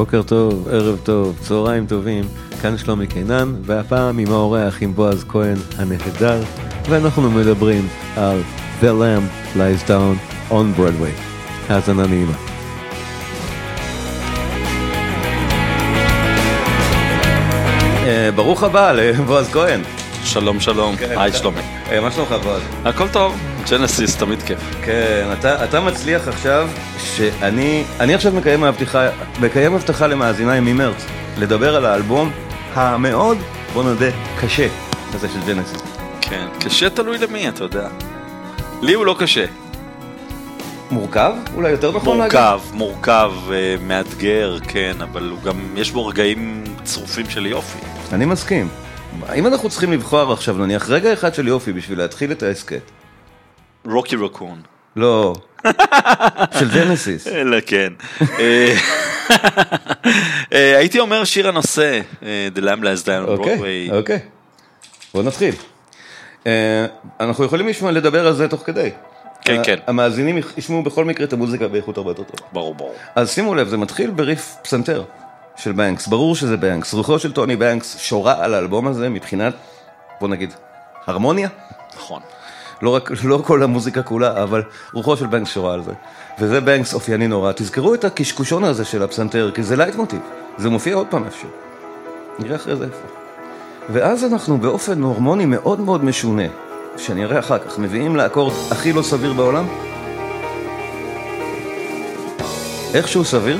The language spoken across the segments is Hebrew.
בוקר טוב, ערב טוב, צהריים טובים, כאן שלומי קינן, והפעם עם האורח עם בועז כהן הנהדר, ואנחנו מדברים על The Lamb Lies Down on Broadway. האזנה נעימה. אה, ברוך הבא לבועז כהן. שלום שלום, כן, היי אתה- שלומי. אה, מה שלומך בועז? הכל טוב, ג'נסיס תמיד כיף. כן, אתה, אתה מצליח עכשיו, שאני אני עכשיו מקיים הבטחה, מקיים הבטחה למאזיניי ממרץ, לדבר על האלבום המאוד, בוא נודה, קשה, הזה של ג'נסיס. כן, קשה תלוי למי, אתה יודע. לי הוא לא קשה. מורכב? אולי יותר נכון להגיד? מורכב, מורכב, אה, מאתגר, כן, אבל הוא גם, יש בו רגעים צרופים של יופי. אני מסכים. אם אנחנו צריכים לבחור עכשיו, נניח, רגע אחד של יופי בשביל להתחיל את ההסכת. רוקי רקון. לא. של ג'נסיס. אלא כן. אה, אה, הייתי אומר שיר הנושא, אה, The Lamb Lies Down אוקיי, Broadway. אוקיי. בוא נתחיל. אנחנו יכולים לדבר על זה תוך כדי. כן, כן. המאזינים ישמעו בכל מקרה את המוזיקה באיכות הרבה יותר טובה. ברור, ברור. אז שימו לב, זה מתחיל בריף פסנתר של בנקס, ברור שזה בנקס. רוחו של טוני בנקס שורה על האלבום הזה מבחינת, בוא נגיד, הרמוניה. נכון. לא רק, לא כל המוזיקה כולה, אבל רוחו של בנקס שורה על זה. וזה בנקס אופייני נורא. תזכרו את הקשקושון הזה של הפסנתר, כי זה לייטמוטיב. זה מופיע עוד פעם איפשהו. נראה אחרי זה איפה. ואז אנחנו באופן הרמוני מאוד מאוד משונה, שאני אראה אחר כך, מביאים לאקורד הכי לא סביר בעולם. איכשהו סביר?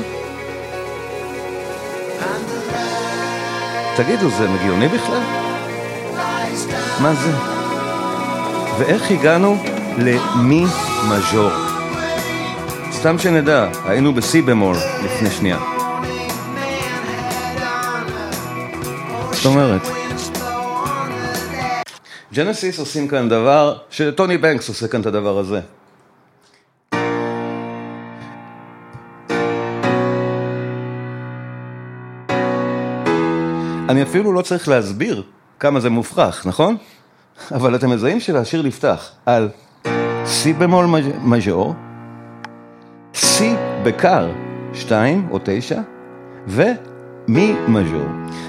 תגידו, זה מגיוני בכלל? מה זה? ואיך הגענו למי מז'ור? סתם שנדע, היינו בסי במול לפני שנייה. זאת אומרת, ג'נסיס עושים כאן דבר, שטוני בנקס עושה כאן את הדבר הזה. אני אפילו לא צריך להסביר כמה זה מופרך, נכון? אבל אתם מזהים שלשיר נפתח על סי במול מז'- מז'ור, סי בקר 2 או 9 ומי מז'ור.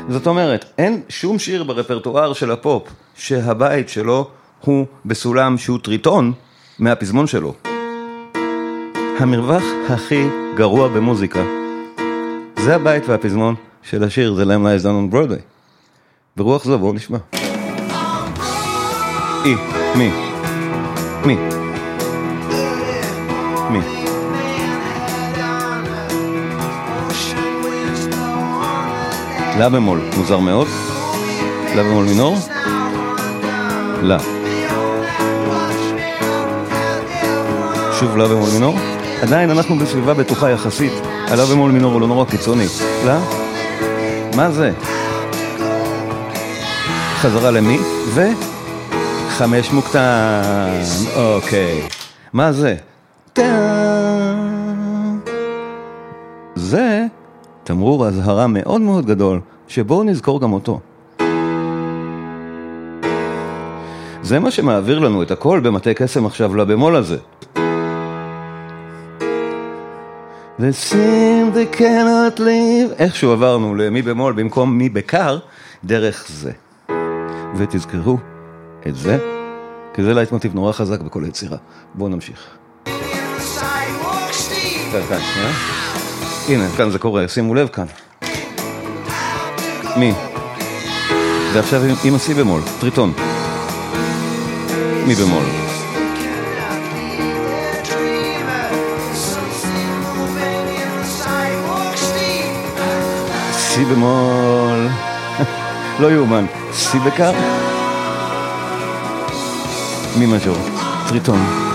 זאת אומרת, אין שום שיר ברפרטואר של הפופ שהבית שלו הוא בסולם שהוא טריטון מהפזמון שלו. המרווח הכי גרוע במוזיקה זה הבית והפזמון של השיר The Lamb Lies Down. ברוח זו בואו נשמע. אי, מי, מי, מי. לה במול, מוזר מאוד. לה במול מינור. לה. שוב לה במול מינור. עדיין אנחנו בסביבה בטוחה יחסית. הלה במול מינור הוא לא נורא קיצוני. לה? מה זה? חזרה למי? ו? חמש מוקטן. אוקיי. מה זה? זה תמרור אזהרה מאוד מאוד גדול, שבואו נזכור גם אותו. זה מה שמעביר לנו את הכל במטה קסם עכשיו לבמול הזה. איכשהו עברנו למי במול במקום מי בקר דרך זה. ותזכרו את זה, כי זה לייטמוטיב נורא חזק בכל היצירה. בואו נמשיך. כאן, כאן, שנייה. הנה, כאן זה קורה, שימו לב כאן. מי? זה עכשיו עם- השיא במול, טריטון. מי במול? שיא במול. לא יאומן. שיא בקר? מז'ור? טריטון.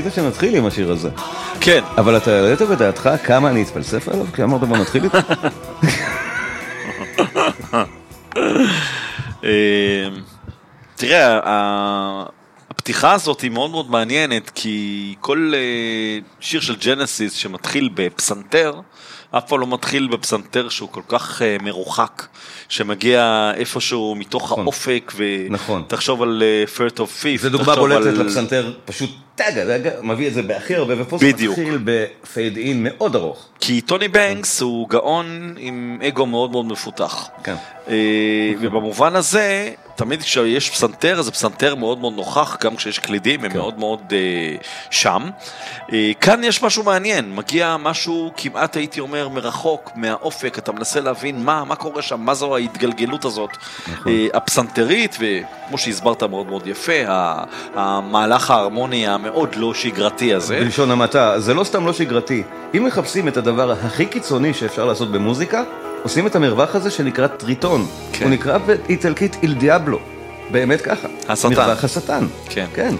רצית שנתחיל עם השיר הזה. כן, אבל אתה העלית בדעתך כמה אני אתפלסף עליו כשאמרת בוא נתחיל איתו? אה, תראה, הפתיחה הזאת היא מאוד מאוד מעניינת, כי כל אה, שיר של ג'נסיס שמתחיל בפסנתר, אף פעם לא מתחיל בפסנתר שהוא כל כך אה, מרוחק, שמגיע איפשהו מתוך נכון. האופק, נכון. ותחשוב על Firth of Fifth. זה דוגמה בולטת לפסנתר, פשוט טאגה, טאגה, מביא את זה בהכי הרבה, ופה זה. מתחיל ב fade in מאוד ארוך. כי טוני בנקס הוא גאון עם אגו מאוד מאוד מפותח. כן. אה, ובמובן הזה, תמיד כשיש פסנתר, זה פסנתר מאוד מאוד נוכח, גם כשיש קלידים, הם מאוד מאוד אה, שם. אה, כאן יש משהו מעניין, מגיע משהו כמעט הייתי אומר מרחוק, מהאופק, אתה מנסה להבין מה, מה קורה שם, מה זו ההתגלגלות הזאת אה, הפסנתרית, וכמו שהסברת מאוד מאוד יפה, המהלך ההרמוני המאוד לא שגרתי הזה. בלשון המעטה, זה לא סתם לא שגרתי. אם מחפשים את הדבר הכי קיצוני שאפשר לעשות במוזיקה, עושים את המרווח הזה שנקרא טריטון. כן. הוא נקרא באיטלקית איל דיאבלו. באמת ככה. השטן. מרווח השטן. כן. כן.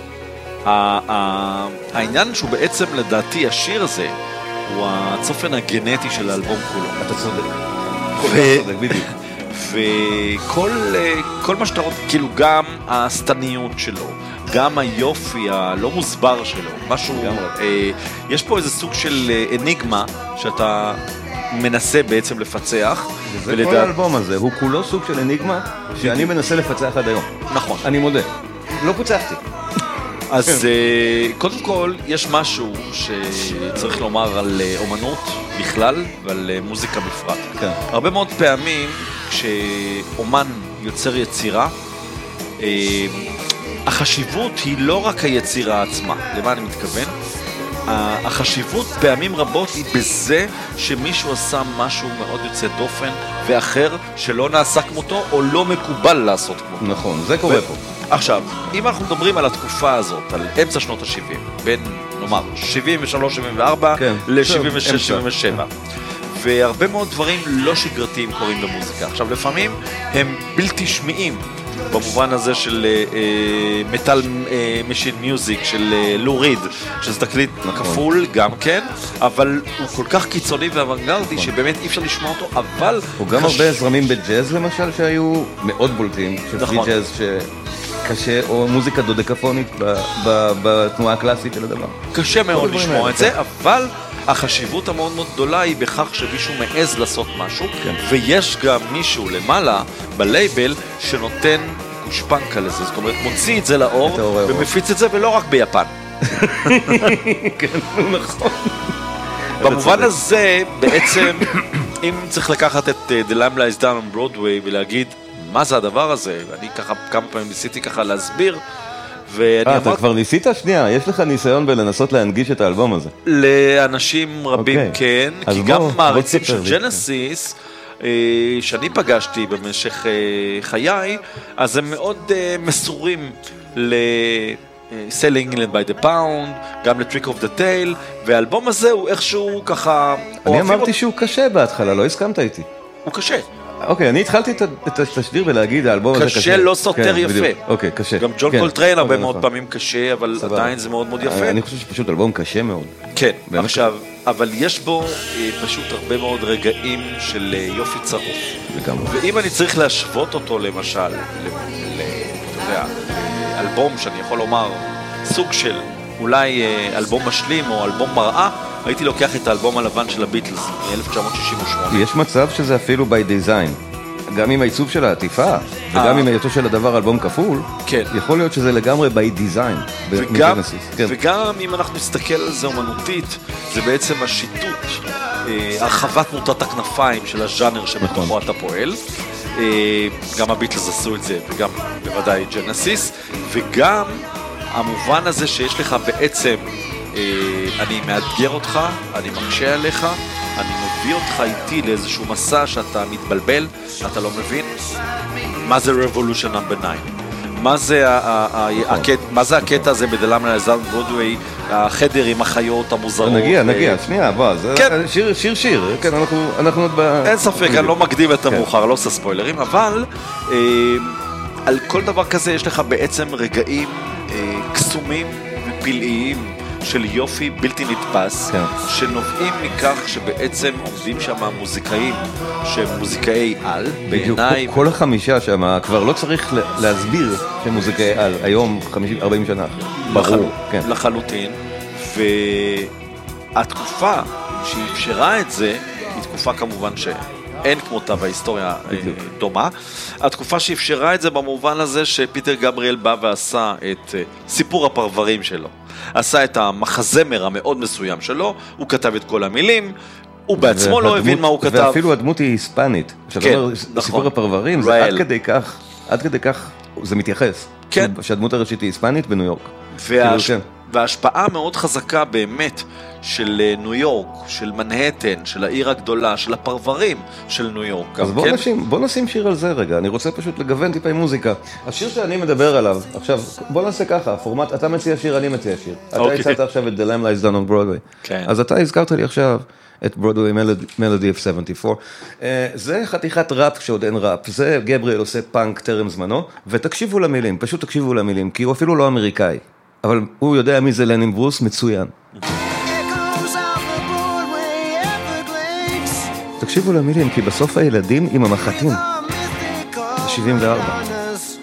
העניין שהוא בעצם לדעתי השיר הזה הוא הצופן הגנטי של האלבום כולו. אתה צודק. כך צודק, בדיוק. וכל אה, כל מה שאתה רוצה, כאילו גם השטניות שלו, גם היופי הלא מוסבר שלו, משהו. אה, יש פה איזה סוג של אה, אניגמה שאתה מנסה בעצם לפצח. וזה כל ולדע- האלבום הזה, הוא כולו סוג של אניגמה שאני מנסה לפצח עד היום. נכון. אני מודה. לא פוצחתי. אז אה, קודם כל, יש משהו שצריך לומר על אה, אומנות בכלל ועל מוזיקה בפרט. כן. הרבה מאוד פעמים כשאומן יוצר יצירה, החשיבות היא לא רק היצירה עצמה. למה אני מתכוון? החשיבות פעמים רבות היא בזה שמישהו עשה משהו מאוד יוצא דופן ואחר שלא נעשה כמותו או לא מקובל לעשות כמותו. נכון, זה קורה פה. עכשיו, אם אנחנו מדברים על התקופה הזאת, על אמצע שנות ה-70, בין, נאמר, 73-74 כן, ל-76-77, והרבה מאוד דברים לא שגרתיים קורים במוזיקה. עכשיו, לפעמים הם בלתי שמיעים. במובן הזה של Metal Machine Music של לו ריד, שזה תקליט נכון. כפול גם כן, אבל הוא כל כך קיצוני ואוונגרדי שבאמת אי אפשר לשמוע אותו, אבל... נכון. הוא גם חש- הרבה זרמים בג'אז למשל שהיו מאוד בולטים, של נכון. ג'אז שקשה, או מוזיקה דודקפונית בתנועה הקלאסית של הדבר. קשה מאוד לשמוע את זה, כן. אבל החשיבות המאוד מאוד גדולה היא בכך שמישהו מעז לעשות משהו, כן. ויש גם מישהו למעלה בלייבל שנותן גושפנקה לזה, זאת אומרת מוציא את זה לאור. ומפיץ את זה ולא רק ביפן. כן, נכון. במובן. הזה, בעצם, אם צריך לקחת את אה, The Lies Down on Broadway ולהגיד, מה זה הדבר הזה? ואני ככה, כמה פעמים ניסיתי ככה להסביר, ואני אה, אתה אמרתי כבר ניסית? שנייה, יש לך ניסיון בלנסות להנגיש את האלבום הזה. לאנשים רבים אוקיי. כן, כי גם מעריצים של. ג'נסיס, אה, שאני פגשתי במשך אה, חיי, אז הם מאוד מסורים ל... Selling England by the Pound, גם ל-Trick of the Tail, והאלבום הזה הוא איכשהו ככה... אני אמרתי אותו. שהוא קשה בהתחלה, לא הסכמת איתי. הוא קשה. אוקיי, אני התחלתי את התשדיר ולהגיד האלבום הזה קשה. קשה לא סותר כן, יפה. אוקיי, קשה. גם ג'ון כן, קולטריין הרבה אוקיי, מאוד נכון. פעמים קשה, אבל. עדיין זה מאוד מאוד יפה. אני חושב שפשוט אלבום קשה מאוד. כן? עכשיו, אבל יש בו אה, פשוט הרבה מאוד רגעים של אה, יופי צרוף. לגמרי. ואם אני צריך להשוות אותו למשל, ל- ל- אתה יודע, אלבום שאני יכול לומר, סוג של אולי אה, אלבום משלים או אלבום מראה, הייתי לוקח את האלבום הלבן של הביטלס מ-1968. יש מצב שזה אפילו by design. גם עם העיצוב של העטיפה, וגם אה. עם היותו של הדבר אלבום כפול, כן. יכול להיות שזה לגמרי by design. וגם, כן. וגם אם אנחנו נסתכל על זה אומנותית, זה בעצם השיטוט, אה, הרחבת מוטת הכנפיים של הז'אנר שבתוכו נכון. אתה פועל. אה, גם הביטלס עשו את זה, וגם בוודאי ג'נסיס, וגם המובן הזה שיש לך בעצם, אני מאתגר אותך, אני מקשה עליך, אני מביא אותך איתי לאיזשהו מסע שאתה מתבלבל, אתה לא מבין מה זה Revolution number 9. מה זה, נכון. מה זה הקטע הזה בדלמה לזן ברודווי, החדר עם החיות המוזרות? נגיע, ו- נגיע, שנייה, בוא, זה כן. שיר, שיר, שיר, כן, אנחנו, אנחנו עוד ב... אין ספק, אני לא מקדים את כן. המאוחר, לא עושה ספוילרים, אבל אה, על כל דבר כזה יש לך בעצם רגעים אה, קסומים ופלאיים של יופי בלתי נתפס, כן. שנובעים מכך שבעצם עומדים שם מוזיקאים שהם מוזיקאי על, בדיוק, בעיניי, כל, כל החמישה שם, כבר לא צריך להסביר שהם מוזיקאי על, היום 50, 40 שנה. ברור, לחלוטין, כן. לחלוטין. והתקופה שאפשרה את זה, היא תקופה כמובן שאין כמותה בהיסטוריה אה. דומה. התקופה שאפשרה את זה במובן הזה שפיטר גבריאל בא ועשה את אה, סיפור הפרברים שלו. עשה את המחזמר המאוד מסוים שלו, הוא כתב את כל המילים, הוא בעצמו לא והדמות- הבין מה הוא כתב. ואפילו הדמות היא היספנית. כן, אומר נכון. סיפור הפרברים, זה. עד כדי כך, עד כדי כך, זה מתייחס. כן. שהדמות הראשית היא היספנית בניו יורק. וההש... כאילו, כן. וההשפעה המאוד חזקה באמת של אה, ניו יורק, של מנהטן, של העיר הגדולה, של הפרברים של ניו יורק. אז בוא, כן? נשים, בוא נשים שיר על זה רגע, אני רוצה פשוט לגוון טיפה עם מוזיקה. השיר שאני מדבר עליו, עכשיו, בוא נעשה ככה, פורמט, אתה מציע שיר, אני מציע שיר. אתה אוקיי. הצעת עכשיו את The Lamb Lies Down on Broadway. כן. אז אתה הזכרת לי עכשיו את Melody- Melody of 74. אה, זה חתיכת ראפ כשעוד אין ראפ, זה גבריאל עושה פאנק טרם זמנו, ותקשיבו למילים, פשוט תקשיבו למילים, כי הוא אפילו לא אמריקאי. אבל הוא יודע מי זה לנין ברוס מצוין. תקשיבו למילים, כי בסוף הילדים עם המחטים. The mythical 74. runners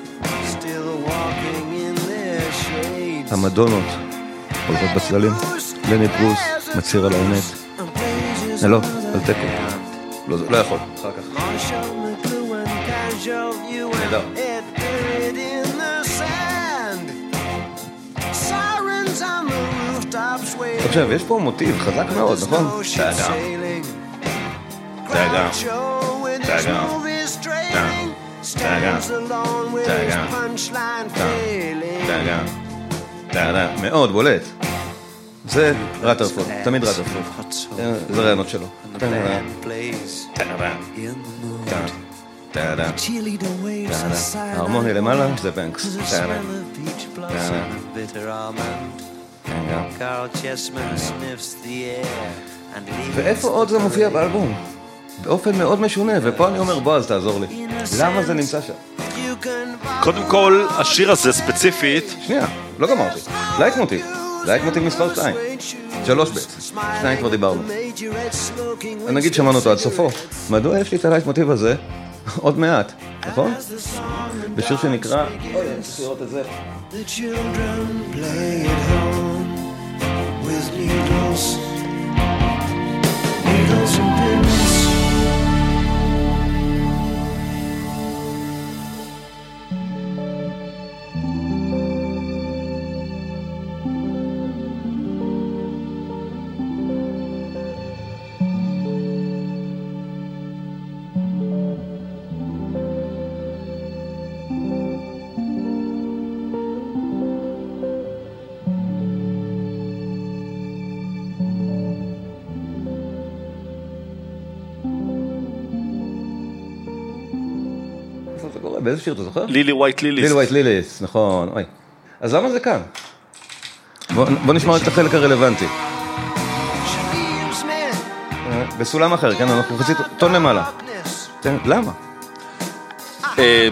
still walking in their shades. המדונות הולכות בצללים, לנית ברוס מצהיר על האמת. Blazes לא, אל תקו. לא, לא יכול, אחר כך. נהדר. עכשיו, יש פה מוטיב חזק מאוד, נכון? דאגה. דאגה. with his דאגה. punchline failing. מאוד בולט. זה רטרפורד, תמיד רטרפורד. אה, זה רעיונות שלו. ההרמוניה למעלה זה בנקס. Leaves ואיפה עוד זה מופיע באלבום? באופן מאוד משונה, ופה אני אומר בועז תעזור לי. למה זה נמצא שם? You can קודם כל, השיר הזה ספציפית, שנייה, לא גמרתי. לייק מוטיב. לייק מוטיב מספר 2. שלוש בעצם. שניים כבר דיברנו. נגיד שמענו אותו עד סופו. מדוע יש לי את הלייק מוטיב הזה? עוד מעט, נכון? בשיר שנקרא... אוי, אני צריך לראות את זה. With needles, needles and pins. באיזה שיר אתה זוכר? Lilywhite Lilith. Lilywhite Lilith, נכון, אוי. אז למה זה כאן? בוא, בוא נשמע את החלק הרלוונטי. בסולם אחר, כן, אנחנו חצי טון למעלה. תן- למה? אה,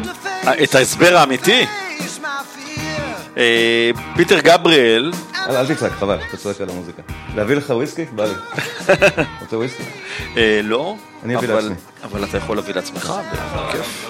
את ההסבר האמיתי. אה, פיטר גבריאל, אל, תצעק, חבל, אתה צועק על המוזיקה. להביא לך וויסקי? בא לי. רוצה וויסקי? אה, לא, אני אביא לעצמי. אבל אתה יכול להביא לעצמך, בכיף.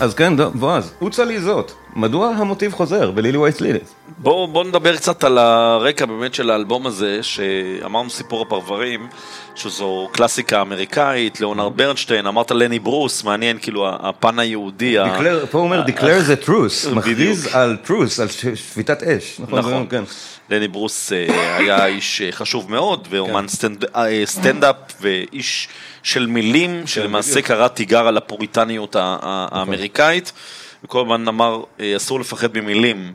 אז כן, בועז, הסבר לי זאת. מדוע המוטיב חוזר ב Lilywhite Lilith? בואו בוא נדבר קצת על הרקע באמת של האלבום הזה, שאמרנו סיפור הפרברים, שזו קלאסיקה אמריקאית, ליאונרד ברנשטיין, אמרת לני ברוס, מעניין כאילו הפן היהודי. פה הוא אומר the truce, בדיוק. מכריז על truce, על שביתת אש. נכון, נכון. כן. לני ברוס אה, היה איש אה, חשוב מאוד, ואומן סטנד- אה, סטנדאפ, ואיש של מילים, שלמעשה בדיוק. קרא תיגר על הפוריטניות ה- האמריקאית. וכל הזמן אמר, אה, אסור לפחד ממילים,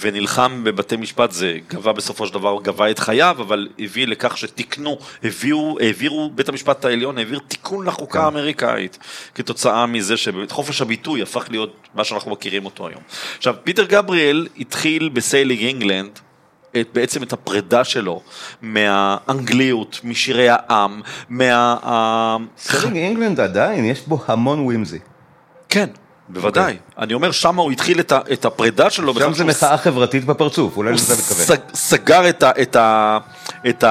ונלחם בבתי משפט, זה גבה בסופו של דבר, גבה את חייו, אבל הביא לכך שתיקנו, הביאו, העבירו, בית המשפט העליון העביר תיקון לחוקה האמריקאית, כתוצאה מזה שבאמת חופש הביטוי הפך להיות מה שאנחנו מכירים אותו היום. עכשיו, פיטר גבריאל התחיל ב Selling England, את, בעצם את הפרידה שלו מהאנגליות, משירי העם, מה... Selling England עדיין, יש בו המון whimsy. כן, בוודאי. אני אומר, שם הוא התחיל את, ה, את הפרידה שלו. שם זה מחאה חברתית בפרצוף, אולי לזה מתכוון. סג, סגר את, ה, את, ה, את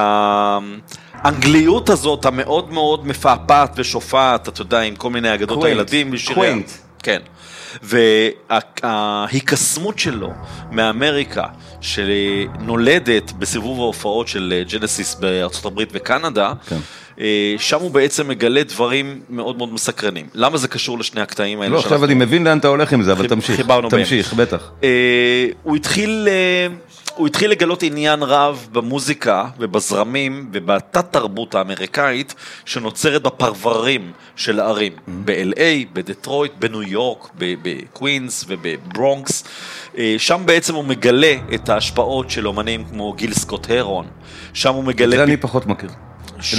האנגליות הזאת המאוד מאוד מפעפעת ושופעת, אתה יודע, עם כל מיני אגדות הילדים quaint. כן. וההיקסמות שלו מאמריקה, שנולדת בסיבוב ההופעות של ג'נסיס בארצות הברית וקנדה, כן. שם הוא בעצם מגלה דברים מאוד מאוד מסקרנים. למה זה קשור לשני הקטעים האלה? לא, עכשיו אני מבין לאן אתה הולך עם זה, אבל תמשיך. חיברנו בהם. תמשיך, בטח. אה, הוא התחיל, אה, הוא התחיל לגלות עניין רב במוזיקה ובזרמים ובתת תרבות האמריקאית שנוצרת בפרברים של הערים, ב-LA, בדטרויט, בניו יורק, בקווינס ובברונקס. אה, שם בעצם הוא מגלה את ההשפעות של אומנים כמו גיל סקוט הרון. שם הוא מגלה... זה פ- אני פחות מכיר.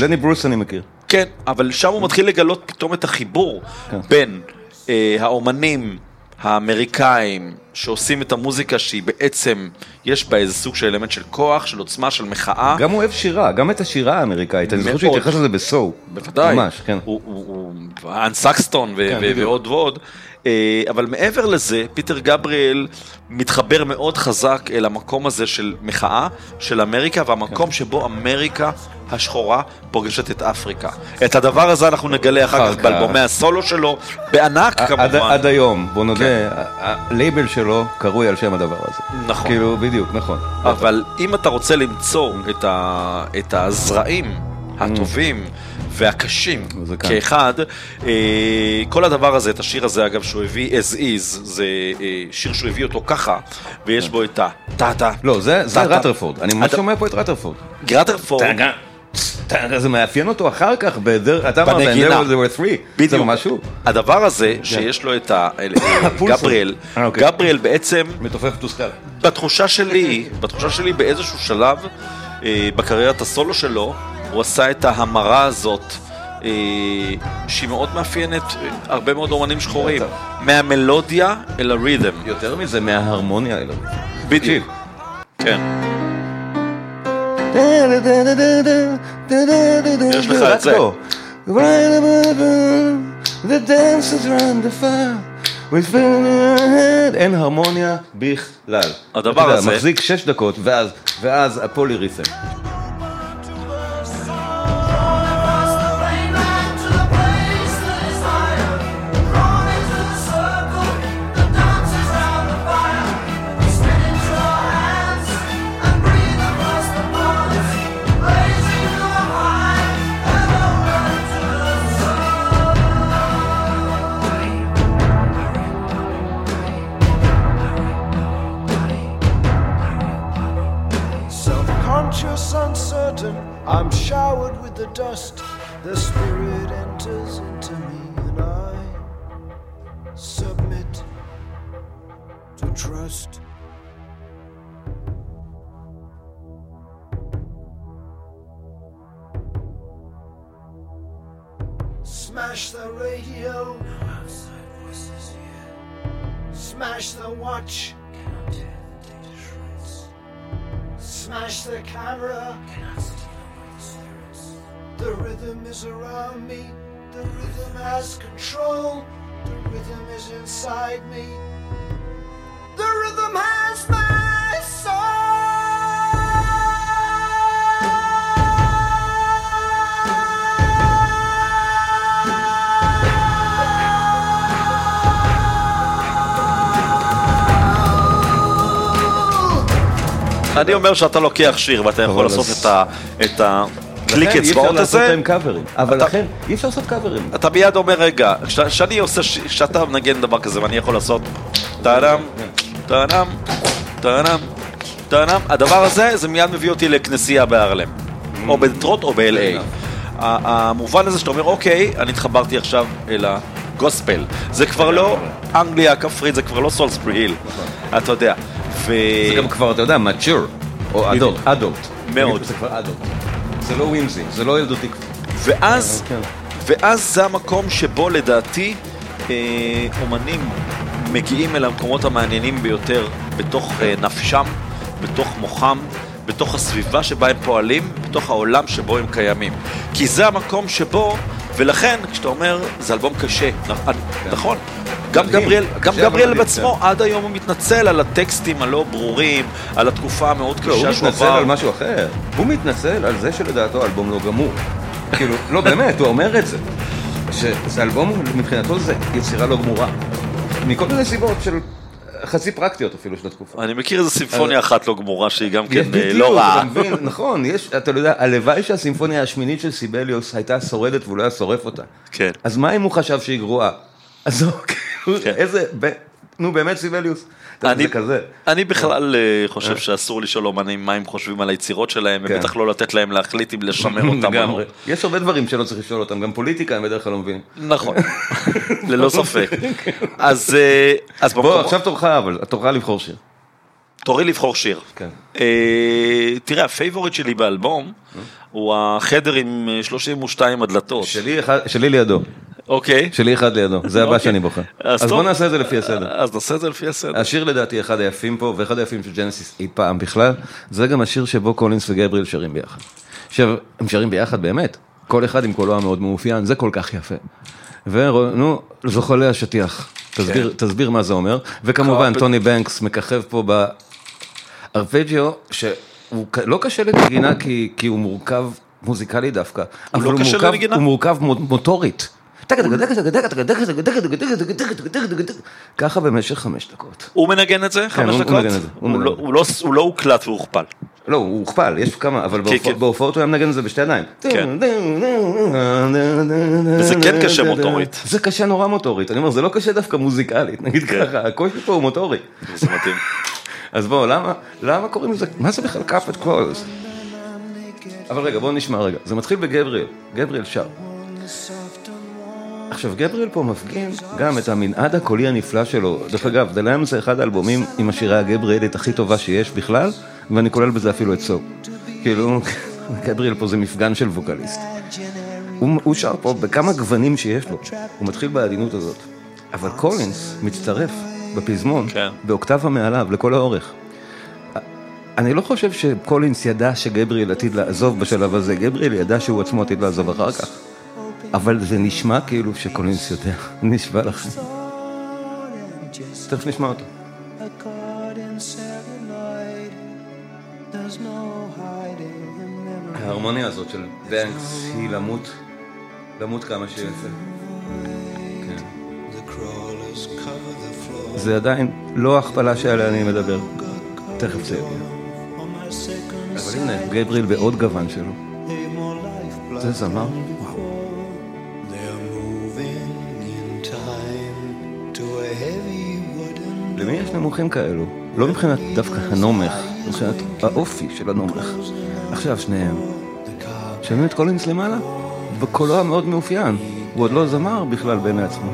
לני ברוס אני מכיר. כן, אבל שם הוא מתחיל לגלות פתאום את החיבור כן. בין אה, האומנים האמריקאים שעושים את המוזיקה שהיא בעצם, יש בה איזה סוג של אלמנט של כוח, של עוצמה, של מחאה. גם הוא אוהב שירה, גם את השירה האמריקאית. אני זוכר. שהוא התייחס לזה בסו. בוודאי. ממש, כן. הוא- הוא הוא אן סקסטון ו- כן, ו-. ועוד ועוד. אה, אבל מעבר לזה, פיטר גבריאל מתחבר מאוד חזק אל המקום הזה של מחאה של אמריקה, והמקום כן. שבו אמריקה השחורה פוגשת את אפריקה. את הדבר הזה אנחנו נגלה אחר כך. באלבומי הסולו שלו, בענק כמובן. עד היום, בוא נודה, ה- הלייבל שלו קרוי על שם הדבר הזה. נכון. כאילו, בדיוק, נכון. אבל אם אתה רוצה למצוא את, הזרעים הטובים והקשים. כאחד, אה, כל הדבר הזה, את השיר הזה אגב שהוא הביא as is, זה אה, שיר שהוא הביא אותו ככה, ויש בו את הטאטה. לא, זה. רטרפורד. אני ממש שומע פה את רטרפורד. גרטרפורד, טאגה, זה מאפיין אותו אחר כך, אתה אמרת, בנגינה. there were three. זה בדיוק. הוא. הדבר הזה שיש לו את ה... הפולסר. גבריאל, אה, אוקיי. גבריאל בעצם מתופף מתוסכל. בתחושה שלי, בתחושה שלי באיזשהו שלב אה, בקריירת הסולו שלו, הוא עשה את ההמרה הזאת, אה, שהיא מאוד מאפיינת אה, הרבה מאוד אומנים שחורים, בטח. מהמלודיה אל הרית'ם. יותר מזה, מההרמוניה האלה. בדיוק. כן. יש לך את זה. The dancers around the fire. אין הרמוניה בכלל. הדבר הזה- מחזיק שש דקות, ואז, ואז הפוליריתם. dust, אומר שאתה לוקח שיר ואתה יכול לעשות את ה- את הקליק לכן אי אפשר אצבעות לעשות הזה. להם קאברים. אבל אתה- לכן, אי אפשר לעשות קאברים. אתה מיד אומר, רגע, כש- כשאני עושה, כשאתה מנגן דבר כזה ואני יכול לעשות טאדם, טאדם, טאדם, טאדם, הדבר הזה, זה מיד מביא אותי לכנסייה בהרלם. או בדטרוט או ב-LA. המובן הזה שאתה אומר, אוקיי, אני התחברתי עכשיו אל הגוספל. זה כבר לא אנגליה הכפרית, זה כבר לא סולספרי היל. אתה יודע. זה גם כבר, אתה יודע, mature, או אדולט, אדולט. מאוד. זה כבר אדולט. זה לא ווימזי, זה לא ילדותי. ואז, כן. ואז זה המקום שבו לדעתי אה, אומנים מגיעים אל המקומות המעניינים ביותר בתוך אה, נפשם, בתוך מוחם, בתוך הסביבה שבה הם פועלים, בתוך העולם שבו הם קיימים. כי זה המקום שבו, ולכן כשאתה אומר זה אלבום קשה, נכ- נכון, גם גבריאל, גם גבריאל בעצמו עד היום הוא מתנצל על הטקסטים הלא ברורים, על התקופה המאוד לא, הוא קשה שהוא מתנצל עבר. על משהו אחר. הוא מתנצל על זה שלדעתו האלבום לא גמור. כאילו, לא באמת, הוא אומר את זה. שזה אלבום, מבחינתו זה יצירה לא גמורה. מכל מיני סיבות של חצי פרקטיות אפילו של התקופה. אני מכיר איזה סימפוניה אחת לא גמורה שהיא גם כן אה, לא רעה. נכון, אתה יודע, הלוואי שהסימפוניה השמינית של סיבליוס הייתה שורדת והוא לא היה שורף אותה. כן. אז מה אם הוא חשב שהיא גרועה? אז כאילו, כן. איזה, נו באמת סיבליוס. אני, זה כזה. אני בכלל אה, חושב שאסור לשאול אומנים מה הם חושבים על היצירות שלהם, כן. ובטח לא לתת להם להחליט אם לשמר אותם או לא. לגמרי. יש הרבה דברים שלא צריך לשאול אותם, גם פוליטיקה הם בדרך כלל לא מבינים. נכון, ללא ספק. אז, אה, אז בוא, עכשיו תורך אבל, תורך לבחור שיר. תורי לבחור שיר. כן. אה, תראה, ה favorite שלי באלבום הוא החדר עם אה, 32 הדלתות. שלי שלי לידו, אוקיי. שלי אחד לידו, זה הבא אוקיי. שאני בוחר. אז. בוא נעשה את זה לפי הסדר. אז נעשה את זה לפי הסדר. השיר לדעתי אחד היפים פה, ואחד היפים של ג'נסיס אי פעם בכלל, זה גם השיר שבו קולינס וגבריאל שרים ביחד. עכשיו, הם שרים ביחד באמת, כל אחד עם קולו המאוד מאופיין, זה כל כך יפה. ונו, זוחלי השטיח, תסביר, תסביר מה זה אומר, וכמובן. טוני בנקס מככב פה בארפג'יו, שהוא לא קשה לנגינה כי, כי הוא מורכב מוזיקלי דווקא, אבל לא הוא מורכב? הוא מורכב מו- מוטורית. ככה במשך חמש דקות. הוא מנגן את זה? חמש דקות? הוא לא- הוקלט והוכפל. לא, הוא הוכפל, יש כמה, אבל כן, בהופעות- כן. בהופעות הוא היה מנגן את זה בשתי ידיים. כן. וזה כן קשה מוטורית. זה קשה נורא מוטורית, אני אומר, זה לא קשה דווקא מוזיקלית, נגיד. ככה, הקושי פה הוא מוטורי. זה מתאים. אז בואו, למה, למה קוראים לזה, מה זה בכלל קאפט קולס? אבל רגע, בואו נשמע רגע, זה מתחיל בגבריאל, גבריאל שר. עכשיו, גבריאל פה מפגין גם את המנעד הקולי הנפלא שלו. דרך אגב, Lamb זה אחד האלבומים עם השירה הגבריאלית הכי טובה שיש בכלל, ואני כולל בזה אפילו את סו. כאילו, גבריאל פה זה מפגן של ווקליסט. הוא, הוא שר פה בכמה גוונים שיש לו, הוא מתחיל בעדינות הזאת. אבל קולינס מצטרף בפזמון, כן. באוקטבה מעליו, לכל האורך. אני לא חושב שקולינס ידע שגבריאל עתיד לעזוב בשלב הזה, גבריאל ידע שהוא עצמו עתיד לעזוב אחר כך. אבל זה נשמע כאילו שקולינס יודע, נשבע לכם. תכף נשמע אותו. ההרמוניה הזאת של בנקס היא למות, למות כמה שיפה. כן. זה עדיין לא הכפלה שעליה אני מדבר, תכף זה יגיע. אבל הנה, גבריאל בעוד גוון שלו. זה זמר? למי יש נמוכים כאלו? לא מבחינת דווקא הנומך, מבחינת האופי של הנומך. עכשיו שניהם, שומעים את קולינס למעלה? בקולו המאוד מאופיין. הוא עוד לא זמר בכלל בעיני עצמו.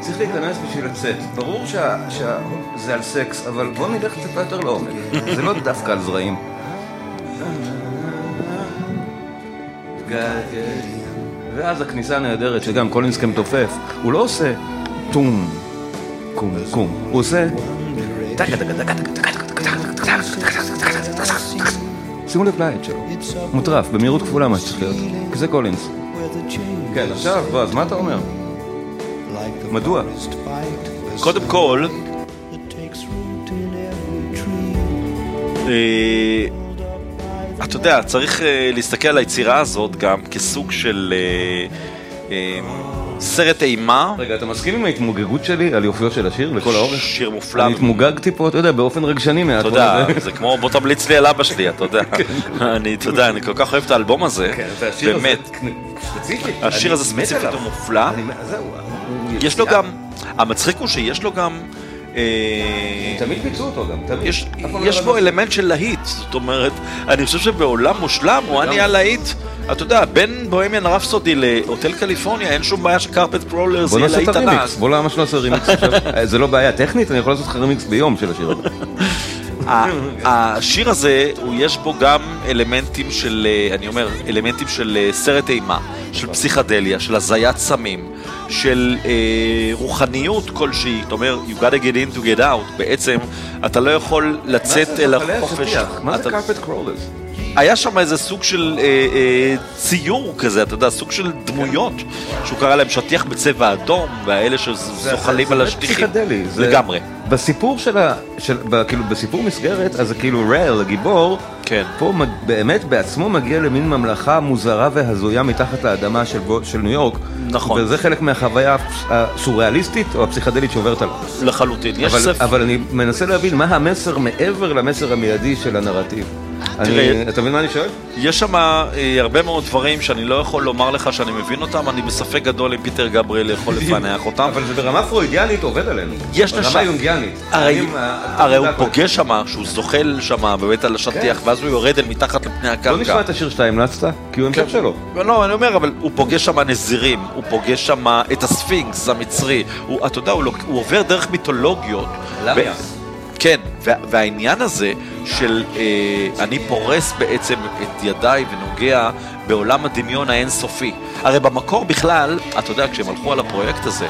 צריך להיכנס בשביל לצאת. ברור שזה על סקס, אבל בוא נלך טיפה יותר לעומק. זה לא דווקא על זרעים. ואז הכניסה הנהדרת שגם קולינס כמתופף, הוא לא עושה טום, קום, קום, הוא עושה... שימו לב לעד שלו, מוטרף, במהירות כפולה מה שצריך להיות, כי זה קולינס. כן, עכשיו, בועז, מה אתה אומר? מדוע? קודם כל, אה, אתה יודע, צריך אה, להסתכל על היצירה הזאת גם כסוג של אה, אה, סרט אימה. רגע, אתה מסכים עם ההתמוגגות שלי על יופיו של השיר לכל האורך? שיר מופלא. אני התמוגגתי פה, אתה יודע, באופן רגשני מעט. אתה יודע, זה כמו בוא תמליץ לי על אבא שלי, אתה יודע. אני, אתה יודע, אני כל כך אוהב את האלבום הזה, כן, והשיר הזה, באמת. ספציפית. השיר הזה ספציפית. הוא מופלא. יש לו. גם, המצחיק הוא שיש לו גם, תמיד ביצעו אותו גם, תמיד. יש, לא בו רמז. אלמנט של להיט, זאת אומרת, אני חושב שבעולם מושלם הוא היה להיט, אתה יודע, בין Bohemian Rhapsody ל Hotel California אין שום בעיה ש Carpet Crawlers זה בוא יהיה נעשה את להיט הרימיקס, ענק. בוא למה שלא נעשה רימיקס עכשיו? אה, זה לא בעיה טכנית, אני יכול לעשות לך רימיקס ביום של השיר הזה. השיר הזה, הוא יש בו גם אלמנטים של, אה, אני אומר, אלמנטים של אה, סרט אימה, של פסיכדליה, של הזיית סמים, של אה, רוחניות כלשהי, אתה אומר, you gotta get in to get out, בעצם אתה לא יכול לצאת אל החופש. מה זה קרפט קרולרס? היה שם איזה סוג של אה, אה, ציור כזה, אתה יודע, סוג של דמויות, שהוא קרא להם שטיח בצבע אדום, והאלה שזוחלים על השטיחים. פסיכדלי. זה- לגמרי. בסיפור של ה... של- ב- כאילו, בסיפור מסגרת, אז זה כאילו רל, הגיבור, כן. פה מג- באמת בעצמו מגיע למין ממלכה מוזרה והזויה מתחת לאדמה של בו- של ניו יורק. נכון. וזה חלק מהחוויה הסוריאליסטית או הפסיכדלית שעוברת עליו. לחלוטין. יש אבל, ספר... אבל אני מנסה להבין מה המסר מעבר למסר המיידי של הנרטיב. תראה- אתה מבין מה אני שואל? יש שם אה, הרבה מאוד דברים שאני לא יכול לומר לך שאני מבין אותם, אני בספק גדול אם פיטר גבריאל יכול לפענח אותם. אבל זה ברמה פרוידיאנית עובד עלינו. יש ברמה לשם- יונגיאנית. הרי, הרי הוא פוגש שם, שהוא זוחל שם באמת על השטיח, ואז הוא יורד אל מתחת לפני בוא נשמע הקרקע. את השיר שאתה המלצת, כי הוא המשך שלו. לא, אני אומר, אבל הוא פוגש שם נזירים, הוא פוגש שם את הספינקס המצרי, הוא, אתה יודע, הוא, עובר דרך מיתולוגיות. למיה. כן, וה, והעניין הזה של אה, אני פורס בעצם את ידיי ונוגע בעולם הדמיון האינסופי. הרי במקור בכלל, אתה יודע, כשהם הלכו על הפרויקט הזה,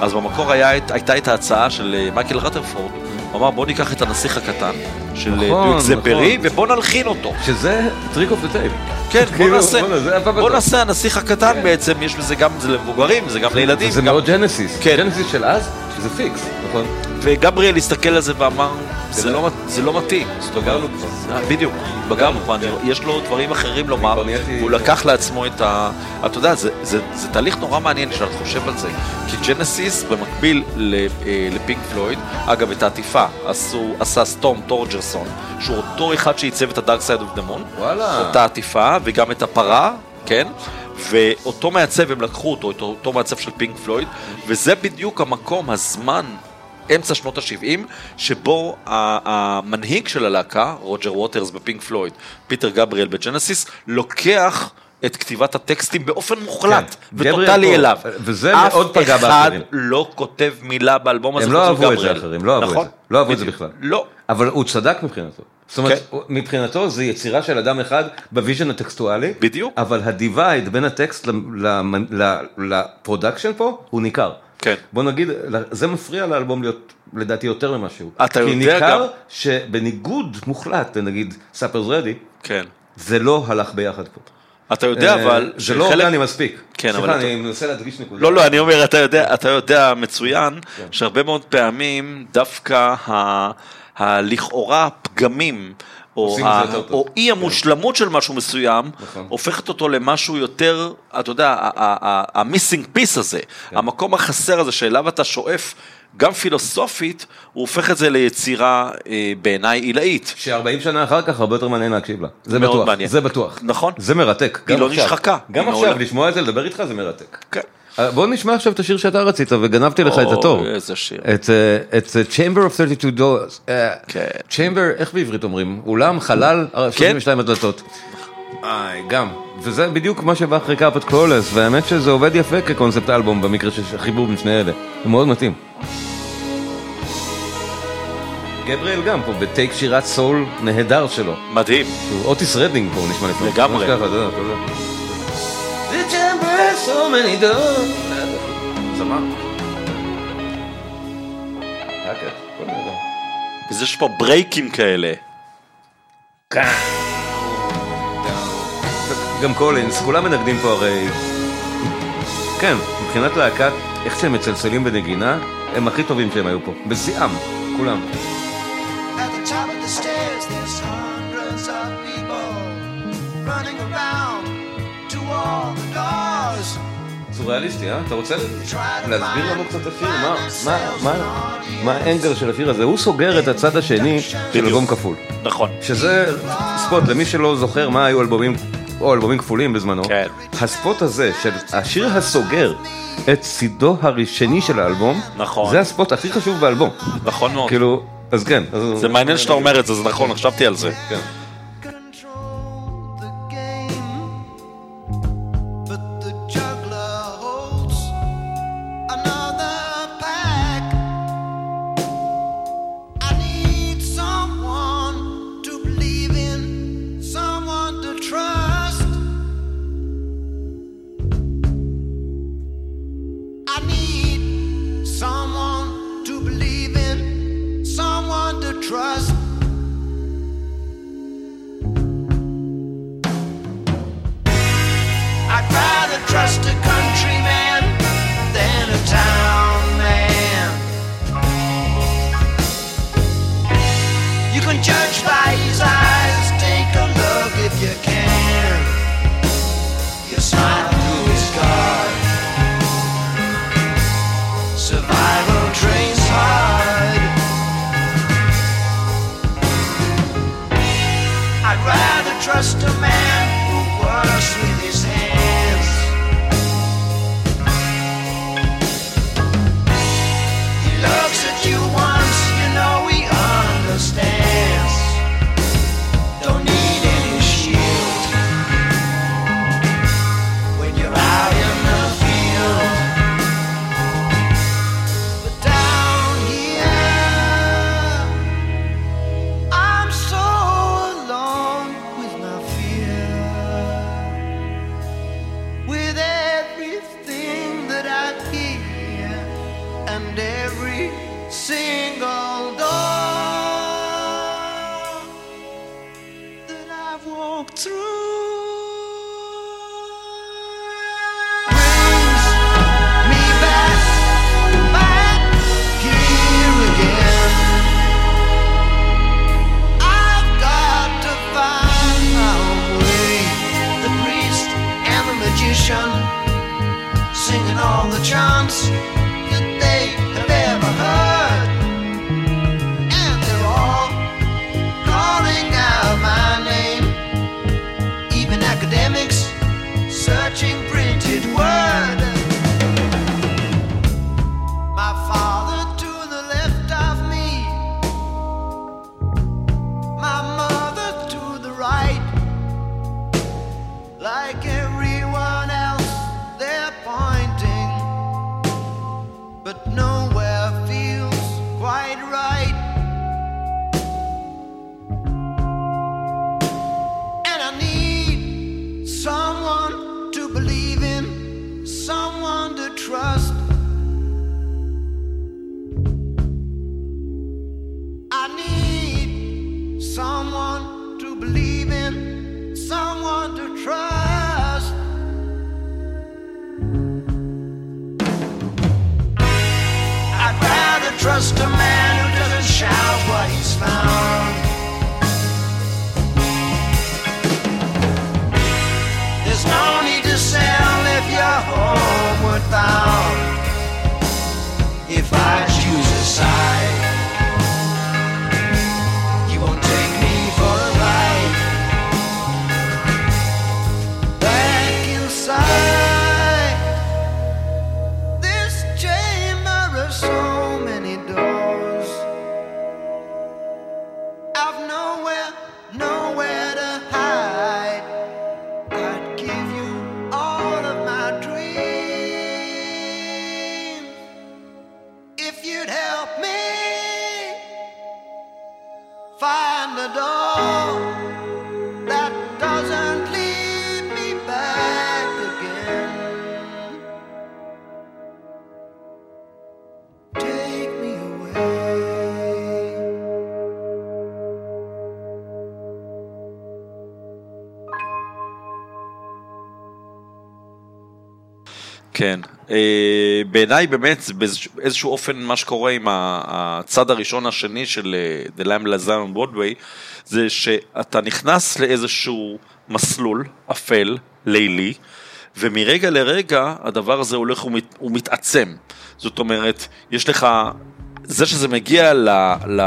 אז במקור היה, הייתה את ההצעה של אה, מייקל רטרפורד, הוא אמר בוא ניקח את הנסיך הקטן של נכון, נכון, דה אקזופרי נכון. ובוא נלחין אותו. שזה Trick of the Tail. כן, בוא כאילו, נעשה, זה הבא בוא. נעשה הנסיך הקטן בעצם, יש בזה גם, זה למבוגרים, זה גם לילדים, זה מאוד ג'נסיס. כן. ג'נסיס של אז, זה פיקס, נכון? וגבריאל הסתכל על זה ואמר, זה לא, זה לא מתאים. בגרנו כבר. אה, בדיוק, בגרנו כבר, יש לו דברים אחרים לומר, הוא לקח לעצמו את ה... אתה יודע, זה, תהליך נורא מעניין כשאתה חושב על זה, כי ג'נסיס במקביל אה, לפינק פלויד, אגב את העטיפה עשה סטורם טורג'רסון, שהוא אותו אחד שעיצב את ה Dark Side of the Moon, וואלה. אותה עטיפה וגם את הפרה, כן? ואותו מעצב הם לקחו אותו, את אותו מעצב של פינק פלויד, וזה בדיוק המקום, הזמן, אמצע שנות ה-70, שבו המנהיג של הלהקה, רוג'ר ווטרס בפינק פלויד, פיטר גבריאל בג'נסיס, לוקח את כתיבת הטקסטים באופן מוחלט כן. וטוטאלי אליו. וזה מאוד פגע אף אחד באחרים. לא כותב מילה באלבום הזה הם לא אהבו את זה. אחרים, לא אהבו את נכון? זה. לא אהבו את זה. בכלל. לא. אבל הוא צדק מבחינתו. זאת אומרת, כן. מבחינתו זה יצירה של אדם אחד ב vision הטקסטואלי. בדיוק. אבל ה divide בין הטקסט ל production פה הוא ניכר. כן. בוא נגיד, זה מפריע לאלבום להיות לדעתי יותר ממה שהוא. אתה יודע כי ניכר גם- שבניגוד מוחלט לנגיד Supper's Ready, כן. זה לא הלך ביחד פה. אתה יודע אה, אבל... זה לא אורגני מספיק. כן, אבל סליחה, אני מנסה להדגיש נקודה. לא, לא, אני אומר, אתה יודע, אתה יודע מצוין, שהרבה מאוד פעמים דווקא ה- הלכאורה פגמים, או ה-. או אי המושלמות של משהו מסוים, נכון. הופכת אותו למשהו יותר, אתה יודע, המיסינג פיס הזה, כן. המקום החסר הזה שאליו אתה שואף, גם פילוסופית, הוא הופך את זה ליצירה אה, בעיניי עילאית. ש-40 שנה אחר כך הרבה יותר מעניין להקשיב לה. זה בטוח, מעניין. זה בטוח. נכון. זה מרתק. היא לא נשחקה. גם עכשיו, מעולה. לשמוע את זה, לדבר איתך זה מרתק. כן. אה, בוא נשמע עכשיו את השיר שאתה רצית וגנבתי לך את התור. איזה שיר. את, אה, את אה, Chamber of 32 Doors. כן. Chamber, איך בעברית אומרים? אולם, חלל, 32 כן? הדלתות. איי, גם. וזה בדיוק מה שבא אחרי Carpet Crawlers, והאמת שזה עובד יפה כ concept album במקרה של חיבור בין שני אלה, הוא מאוד מתאים. גבריאל גם פה ב take שירת סול נהדר שלו. מדהים. הוא אוטיס רדינג פה נשמע לפני. לגמרי. ככה, אתה יודע, אתה יודע. אז יש פה ברייקים כאלה. כאן. גם קולינס, כולם מנגדים פה הרי. כן, מבחינת להקת, איך שהם מצלצלים בנגינה, הם הכי טובים שהם היו פה. בשיאם, כולם. סוריאליסטי, אה? אתה רוצה להסביר לנו קצת השיר? מה מה, מה, מה האנגר של השיר הזה? הוא סוגר את הצד השני של אלבום כפול. נכון. שזה ספוט, למי שלא זוכר מה היו אלבומים או אלבומים כפולים בזמנו, כן. הספוט הזה של השיר הסוגר את צידו הראשני של האלבום, נכון. זה הספוט הכי חשוב באלבום. נכון מאוד. כאילו, אז כן. אז... זה מעניין שאתה אומר את זה, זה נכון, חשבתי על זה. כן. all the chance. אה, בעיניי באמת, באיזשהו אופן מה שקורה עם הצד הראשון השני של אה, The Lamb Lazar on Broadway, זה שאתה נכנס לאיזשהו מסלול אפל, לילי, ומרגע לרגע הדבר הזה הולך ומת, ומתעצם. זאת אומרת, יש לך, זה שזה מגיע ל... ל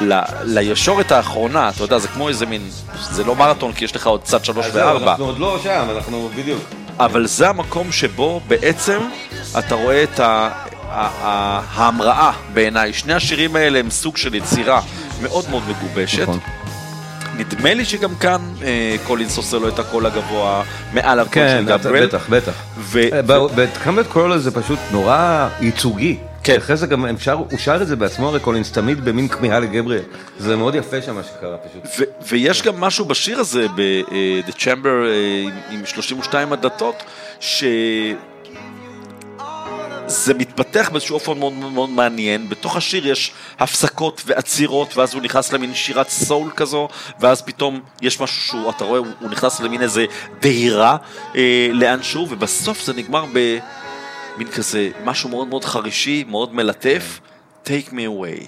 ל, לישורת האחרונה, אתה יודע, זה כמו איזה מין, זה לא מרתון כי יש לך עוד צד שלוש וארבע, אנחנו עוד לא שם, אנחנו בדיוק. אבל זה המקום שבו בעצם אתה רואה את ה... ההמראה בעיניי. שני השירים האלה הם סוג של יצירה מאוד מאוד מגובשת. נכון. נדמה לי שגם כאן אה, קולינס עושה לו את הקול הגבוה מעל הקול כן, של גבריאל. בטח, בטח. ו- אה, ב Carpet Crawlers זה פשוט נורא ייצוגי. כן. אחרי זה גם אפשר, הוא שר את זה בעצמו הרי קולינס תמיד במין כמיהה לגבריאל. זה מאוד יפה שם מה שקרה פשוט. ויש גם משהו בשיר הזה, ב-The Chamber אה, עם- עם 32 הדתות, ש... זה מתפתח באיזשהו אופן מאוד מאוד מעניין, בתוך השיר יש הפסקות ועצירות, ואז הוא נכנס למין שירת סול כזו, ואז פתאום יש משהו שהוא, אתה רואה, הוא, נכנס למין איזה דהירה אה, לאנשהו, ובסוף זה נגמר במין כזה משהו מאוד מאוד חרישי, מאוד מלטף, take me away.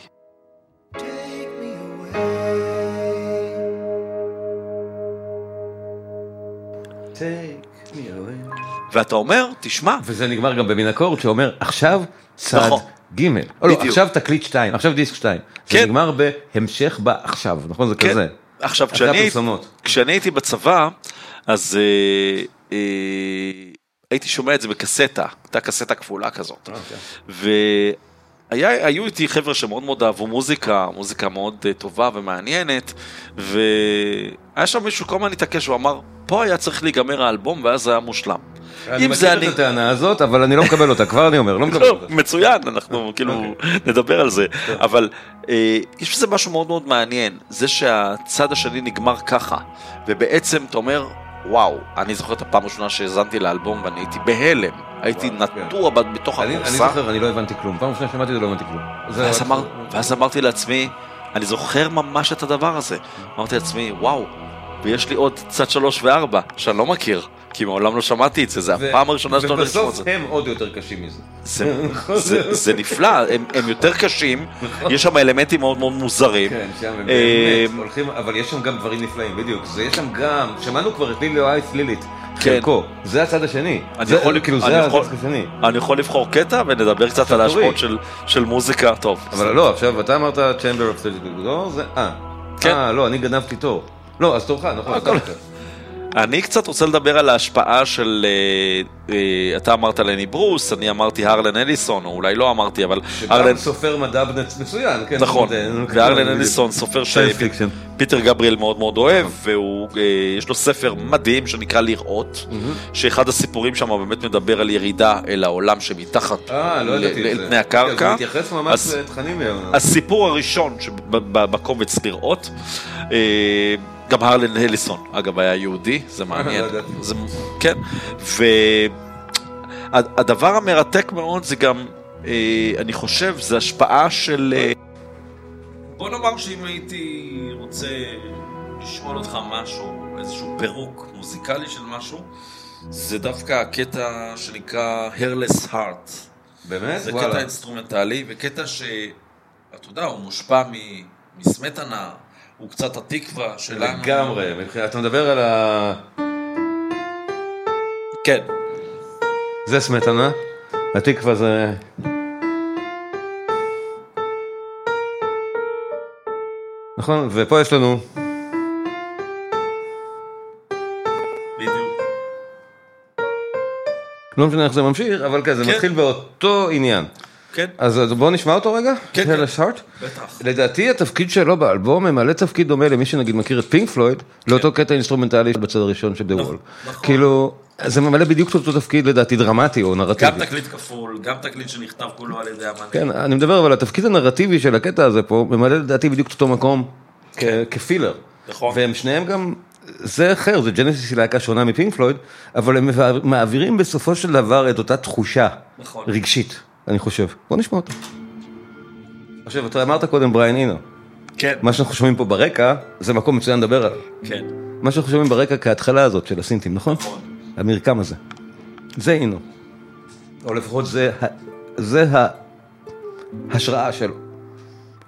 Take me away. ואתה אומר, תשמע, וזה נגמר גם במין אקורד שאומר עכשיו צד נכון. ג' או לא, בדיוק. עכשיו תקליט 2, עכשיו דיסק 2. זה כן. נגמר בהמשך בעכשיו, נכון? זה כן. כזה. עכשיו, כשאני. כשאני הייתי בצבא, אז אה, אה, הייתי שומע את זה בקסטה, הייתה קסטה כפולה כזאת. והיו איתי חבר'ה שמאוד מאוד אהבו מוזיקה, מוזיקה מאוד אה, טובה ומעניינת, והיה שם מישהו כל הזמן התעקש, הוא אמר, פה היה צריך להיגמר האלבום ואז זה היה מושלם. אני מכיר אני... את הטענה הזאת, אבל אני לא מקבל אותה, כבר אני אומר, לא מקבל לא, אותה. מצוין, אנחנו כאילו נדבר על זה, אבל אה, יש בזה משהו מאוד מאוד מעניין, זה שהצד השני נגמר ככה, ובעצם אתה אומר, וואו, אני זוכר את הפעם הראשונה שהאזנתי לאלבום ואני הייתי בהלם, הייתי כן. נטוע ב- בתוך אני אני זוכר, אני לא הבנתי כלום. פעם ראשונה שמעתי את זה לא הבנתי כלום. ואז אמרתי לעצמי, אני זוכר ממש את הדבר הזה, אמרתי לעצמי, וואו, ויש לי עוד צד שלוש וארבע, שאני לא מכיר, כי מעולם לא שמעתי את זה, זה הפעם הראשונה שאתה הולך לשמוע את ובסוף זה. הם עוד יותר קשים מזה. זה, זה, זה נפלא, הם, הם יותר קשים, יש שם אלמנטים מאוד מאוד מוזרים. כן, שם הם אה, באמת הולכים, אבל יש שם גם דברים נפלאים, בדיוק. זה יש שם גם, שמענו כבר את לילי אייס לילית, כן. חלקו. זה הצד השני. אני זה- יכול- כאילו זה הצד השני. אני יכול לבחור קטע ונדבר קצת על. ההשפעות של, מוזיקה, טוב. אבל לא, עכשיו אתה אמרת Chamber of לא, זה, אה. כן. אה, לא, אני גנבתי תור. לא, אז תורך, נכון. אני קצת רוצה לדבר על ההשפעה של, אה, אה, אתה אמרת לני ברוס, אני אמרתי הרלן אליסון, או אולי לא אמרתי, אבל הרלן, שגם סופר מדע מצוין, כן. נכון, והרלן. אליסון, סופר. שפיטר גבריאל מאוד מאוד אוהב, והוא, אה, יש לו ספר מדהים שנקרא לראות, שאחד הסיפורים שם באמת מדבר על ירידה אל העולם שמתחת אה, לא ל- ידעתי את ל- זה. פני הקרקע. כן, זה מתייחס ממש לתכנים היום. הסיפור הראשון שבקובץ לראות, אה, גם הרלן הליסון, אגב, היה יהודי, זה מעניין. לא. זה, כן, והדבר המרתק מאוד זה גם, אה, אני חושב, זה השפעה של... אה, בוא נאמר שאם הייתי רוצה לשאול אותך משהו, איזשהו פירוק מוזיקלי של משהו, זה דווקא הקטע שנקרא Hairless Heart. באמת? זה וואלה. קטע אינסטרומנטלי, וקטע שאתה יודע, הוא מושפע מ- מסמטנה, הוא קצת התקווה שלנו. לגמרי, מבחינת- אתה מדבר על ה... כן, זה סמטנה, התקווה זה... נכון, ופה יש לנו... בדיוק. לא משנה איך זה ממשיך, אבל כן, זה כן. מתחיל באותו עניין. כן, אז בואו נשמע אותו רגע? כן, כן. Hairless Heart? בטח. לדעתי התפקיד שלו באלבום ממלא תפקיד דומה למי שנגיד מכיר את פינק פלויד, לאותו קטע אינסטרומנטלי בצד הראשון של The Wall. נכון. כאילו, זה ממלא בדיוק את אותו תפקיד לדעתי דרמטי או נרטיבי. גם תקליט כפול, גם תקליט שנכתב כולו על ידי המנהיג. כן, אני מדבר אבל התפקיד הנרטיבי של הקטע הזה פה ממלא לדעתי בדיוק את אותו מקום כ- כפילר. נכון. והם שניהם גם, זה אחר, זה ג'נסיס היא להקה שונה מפינק פלויד, אבל הם מעביר- מעבירים בסופו של דבר את אותה תחושה נכון. רגשית, אני חושב. בוא נשמע אותו. עכשיו, אתה אמרת קודם בריין אינו. כן, מה שאנחנו שומעים פה ברקע, זה מקום מצוין לדבר עליו. כן, מה שאנחנו שומעים ברקע כהתחלה הזאת של הסינטים, נכון? נכון. המרקם הזה. זה אינו. או לפחות זה, ה- זה ההשראה שלו.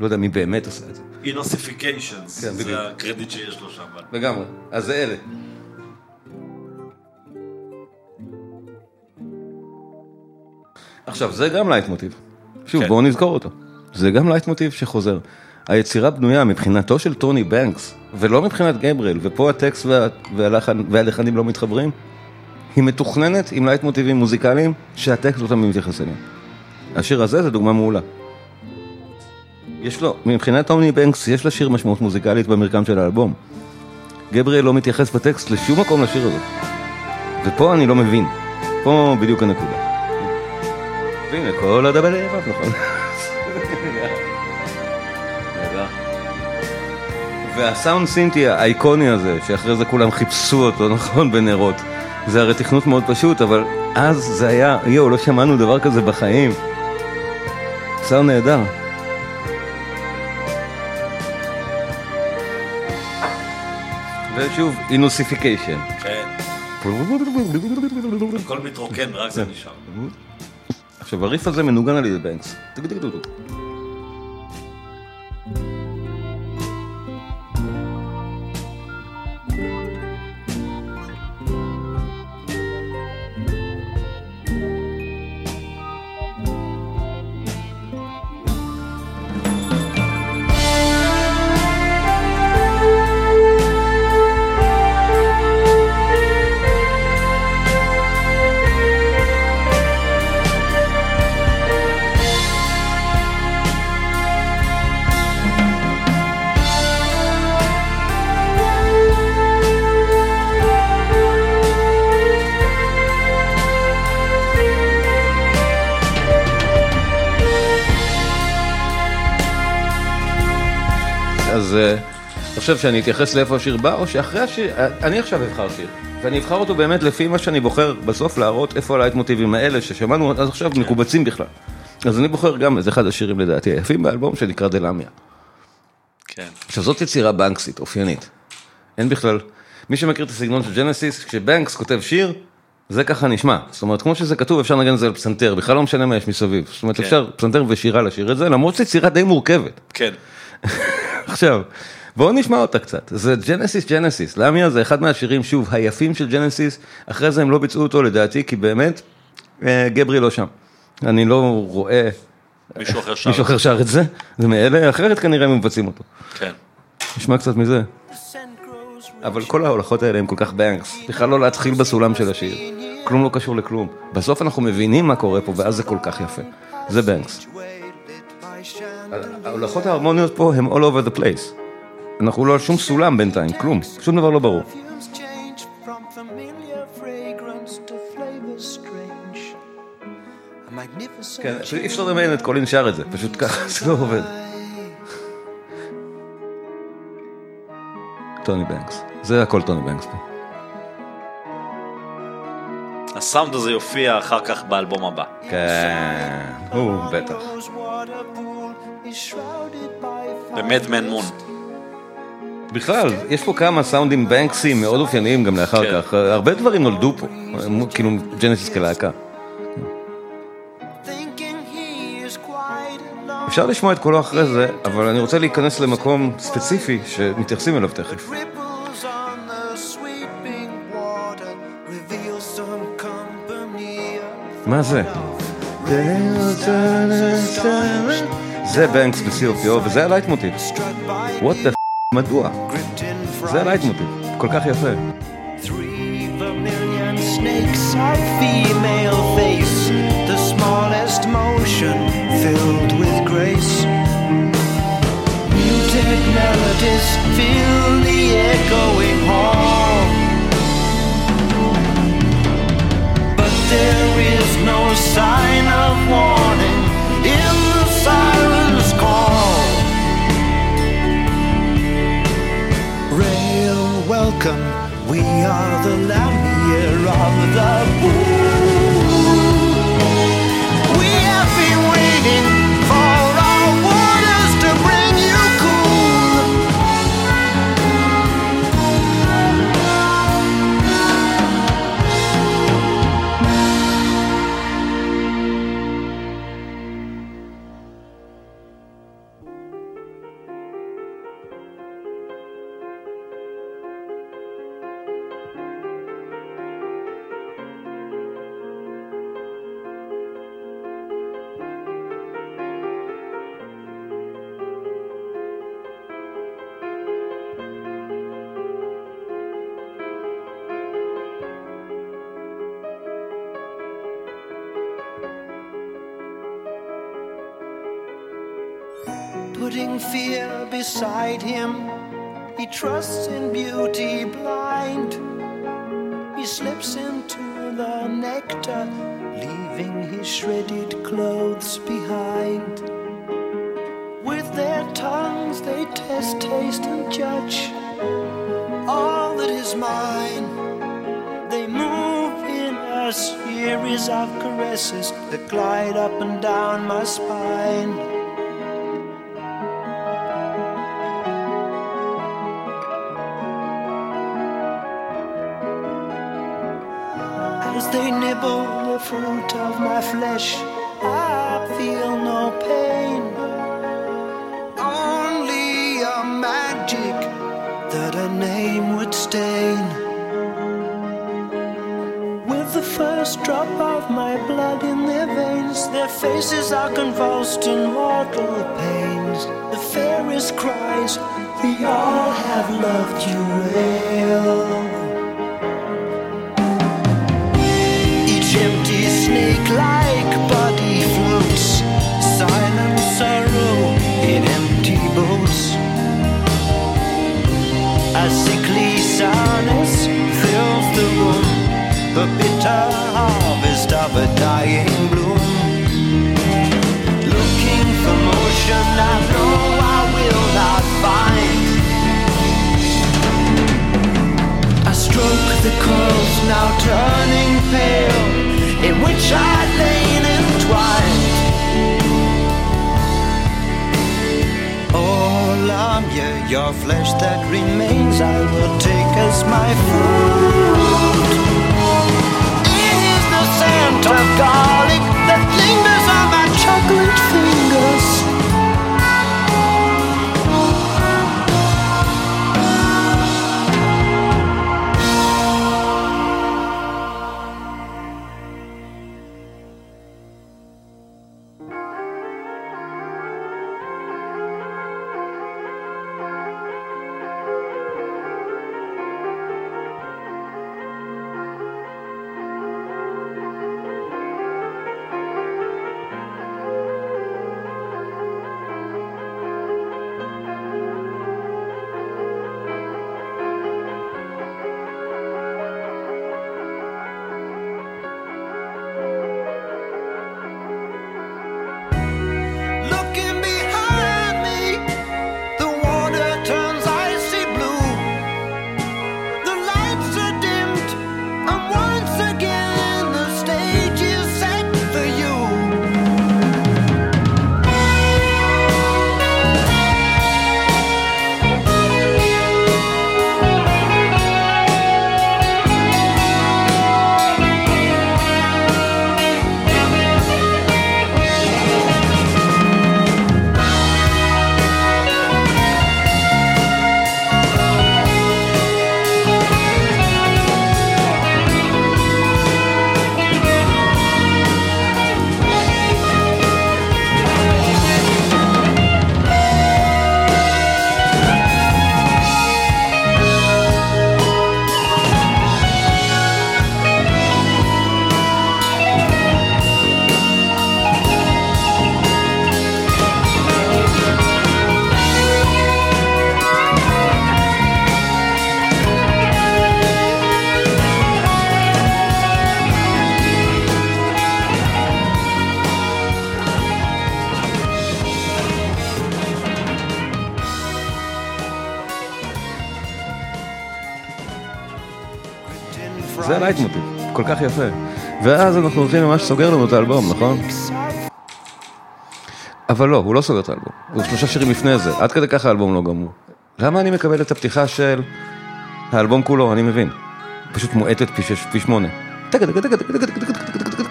לא יודע מי באמת עושה את זה. Enossifications, כן, בדיוק. זה הקרדיט שיש לו שם. לגמרי. אז זה אלה. עכשיו, זה גם לייט מוטיב. שוב, כן. בואו נזכור אותו. זה גם לייט מוטיב שחוזר. היצירה בנויה מבחינתו של טוני בנקס, ולא מבחינת גבריאל, ופה הטקסט וה, והלחן, והלחנים לא מתחברים, היא מתוכננת עם לייט מוטיבים מוזיקליים שהטקסט לא תמיד מתייחס אליהם. השיר הזה זה דוגמה מעולה. יש לו, מבחינת טוני בנקס, יש לשיר משמעות מוזיקלית במרקם של האלבום. גבריאל לא מתייחס בטקסט לשום מקום לשיר הזה. ופה אני לא מבין. פה בדיוק הנקודה. והנה, כל הדבר לבד, נכון. והסאונד סינטי האיקוני הזה, שאחרי זה כולם חיפשו אותו, נכון, בנרות. זה הרי תכנות מאוד פשוט, אבל אז זה היה, יואו, לא שמענו דבר כזה בחיים. סאונד נהדר. ושוב, אינוסיפיקיישן. כן, הכל מתרוקן, רק זה נשאר. עכשיו, הריף הזה מנוגן על ידי בנקס. חושב שאני אתייחס לאיפה השיר בא, או שאחרי השיר, אני עכשיו אבחר שיר, ואני אבחר אותו באמת לפי מה שאני בוחר בסוף להראות איפה הלייט מוטיבים האלה ששמענו עד עכשיו מקובצים בכלל. אז אני בוחר גם איזה אחד השירים לדעתי היפים באלבום שנקרא דלמיה. כן. עכשיו זאת יצירה בנקסית, אופיינית. אין בכלל, מי שמכיר את הסגנון של ג'נסיס, כשבנקס כותב שיר, זה ככה נשמע. זאת אומרת, כמו שזה כתוב, אפשר לנגן את זה על פסנתר, בכלל לא משנה מה יש מסביב. זאת אומרת, כן. אפשר פסנתר ושירה לשיר את זה, למרות שזו יצירה די מורכבת. כן. עכשיו, בואו נשמע אותה קצת. זה ג'נסיס ג'נסיס. למיה זה אחד מהשירים, שוב, היפים של ג'נסיס. אחרי זה הם לא ביצעו אותו לדעתי, כי באמת, אה, גברי לא שם. אני לא רואה מישהו אחר שר. מישהו אחר שר את זה, זה מאלה, אחרת כנראה הם מבצעים אותו. כן. נשמע קצת מזה. אבל כל ההולכות האלה הם כל כך בנקס, בכלל לא להתחיל בסולם של השיר. כלום לא קשור לכלום. בסוף אנחנו מבינים מה קורה פה, ואז זה כל כך יפה. זה בנקס. ההולכות ההרמוניות פה הם all over the place. אנחנו לא על שום סולם בינתיים, כלום, שום דבר לא ברור. כן, אי אפשר לדמיין את קולין שר את זה, פשוט ככה זה לא עובד. טוני בנקס, זה הכל טוני בנקס פה. הסאונד הזה יופיע אחר כך באלבום הבא. כן, הוא בטח. במדמן מון. בכלל, יש פה כמה סאונדים בנקסים מאוד אופייניים גם לאחר כן. כך, הרבה דברים נולדו פה, כאילו ג'נסיס כלהקה. אפשר לשמוע את קולו אחרי זה, אבל אני רוצה להיכנס למקום ספציפי שמתייחסים אליו תכף. The מה זה? זה בנקס ב-COPO וזה הלייט מוטיב. struck by וואט דה מדוע? gripped in זה הלייט מוטיב, כל כך יפה. Three vermilion snakes of female face, the smallest motion filled with grace. Muted melodies fill the echoing hall. But there is no sign of warning We are the Lamia of the moon. Beside him. He trusts in beauty blind. He slips into the nectar, leaving his shredded clothes behind. With their tongues they test, taste, and judge all that is mine. They move in a series of caresses that glide up and down my spine. They nibble the fruit of my flesh, I feel no pain. Only a magic that a name would stain. With the first drop of my blood in their veins, their faces are convulsed in mortal pains. The fairest cries, We all have loved you well. Bitter harvest of a dying bloom. Looking for motion, I know I will not find. I stroke the coils now turning pale, in which I lain entwined. All of you, your flesh that remains, I will take as my food. Of garlic that lingers on my chocolate fingers. כל כך יפה. ואז אנחנו הולכים למה שסוגר לנו את האלבום, נכון? אבל לא, הוא לא סוגר את האלבום. הוא שלושה שירים לפני זה, עד כדי ככה האלבום לא גמור. למה אני מקבל את הפתיחה של האלבום כולו, אני מבין. פשוט מועטת פי שמונה.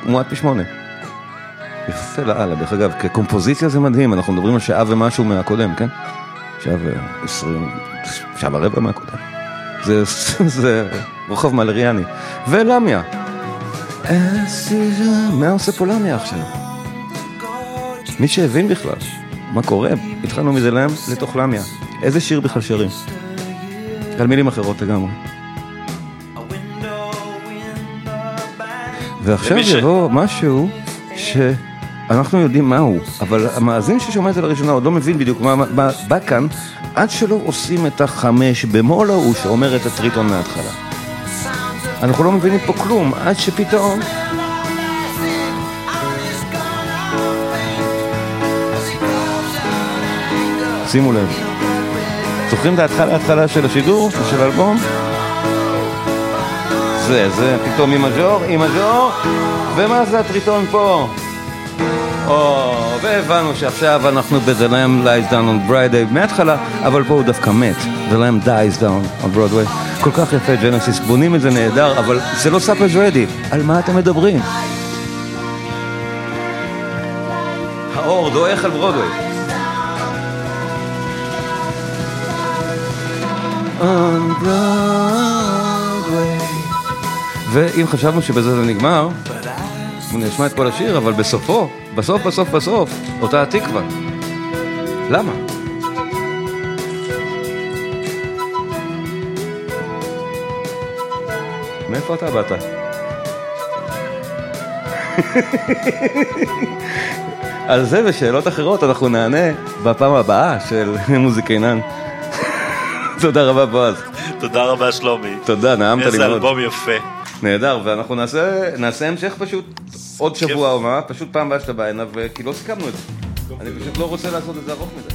מועט פי שמונה. יפה לאללה, דרך אגב, כקומפוזיציה זה מדהים, אנחנו מדברים על שעה ומשהו מהקודם, כן? שעה ועשרים, שעה ורבע מהקודם. זה, זה רוחב מלריאני. ולמיה. מה עושה פה למיה עכשיו? מי שהבין בכלל מה קורה, התחלנו מזה להם לתוך למיה. איזה שיר בכלל שרים? על מילים אחרות לגמרי. ועכשיו ש- יבוא משהו ש... אנחנו יודעים מה הוא, אבל המאזין ששומע את זה לראשונה עוד לא מבין בדיוק מה, מה בא כאן, עד שלא עושים את החמש במול ההוא שאומר את הטריטון מההתחלה. אנחנו לא מבינים פה כלום, עד שפתאום... שימו לב. זוכרים את ההתחלה ההתחלה של השידור, של האלבום? זה, זה פתאום עם מז'ור, עם מז'ור, ומה זה הטריטון פה? או, והבנו שעכשיו אנחנו ב- The Lamb Lies Down on Broadway מההתחלה, אבל פה הוא דווקא מת. The Lamb Dies Down on Broadway. כל כך יפה ג'נסיס, בונים את זה נהדר, אבל זה לא Supper's Ready. על מה אתם מדברים? האור דועך על ברודווי. ואם חשבנו שבזה זה נגמר, נשמע את כל השיר, אבל בסופו, בסוף, בסוף, בסוף, אותה התקווה. למה? מאיפה אתה באת? על זה ושאלות אחרות אנחנו נענה בפעם הבאה של מוזיקינן. תודה רבה בועז. תודה רבה שלומי. תודה, נעמת לי איזה מאוד. אלבום יפה. נהדר, ואנחנו נעשה, נעשה המשך פשוט עוד שבוע או מה, פשוט פעם הבאה שאתה בא הנה, וכי לא סיכמנו את זה. אני פשוט לא רוצה לעשות את זה ארוך מדי.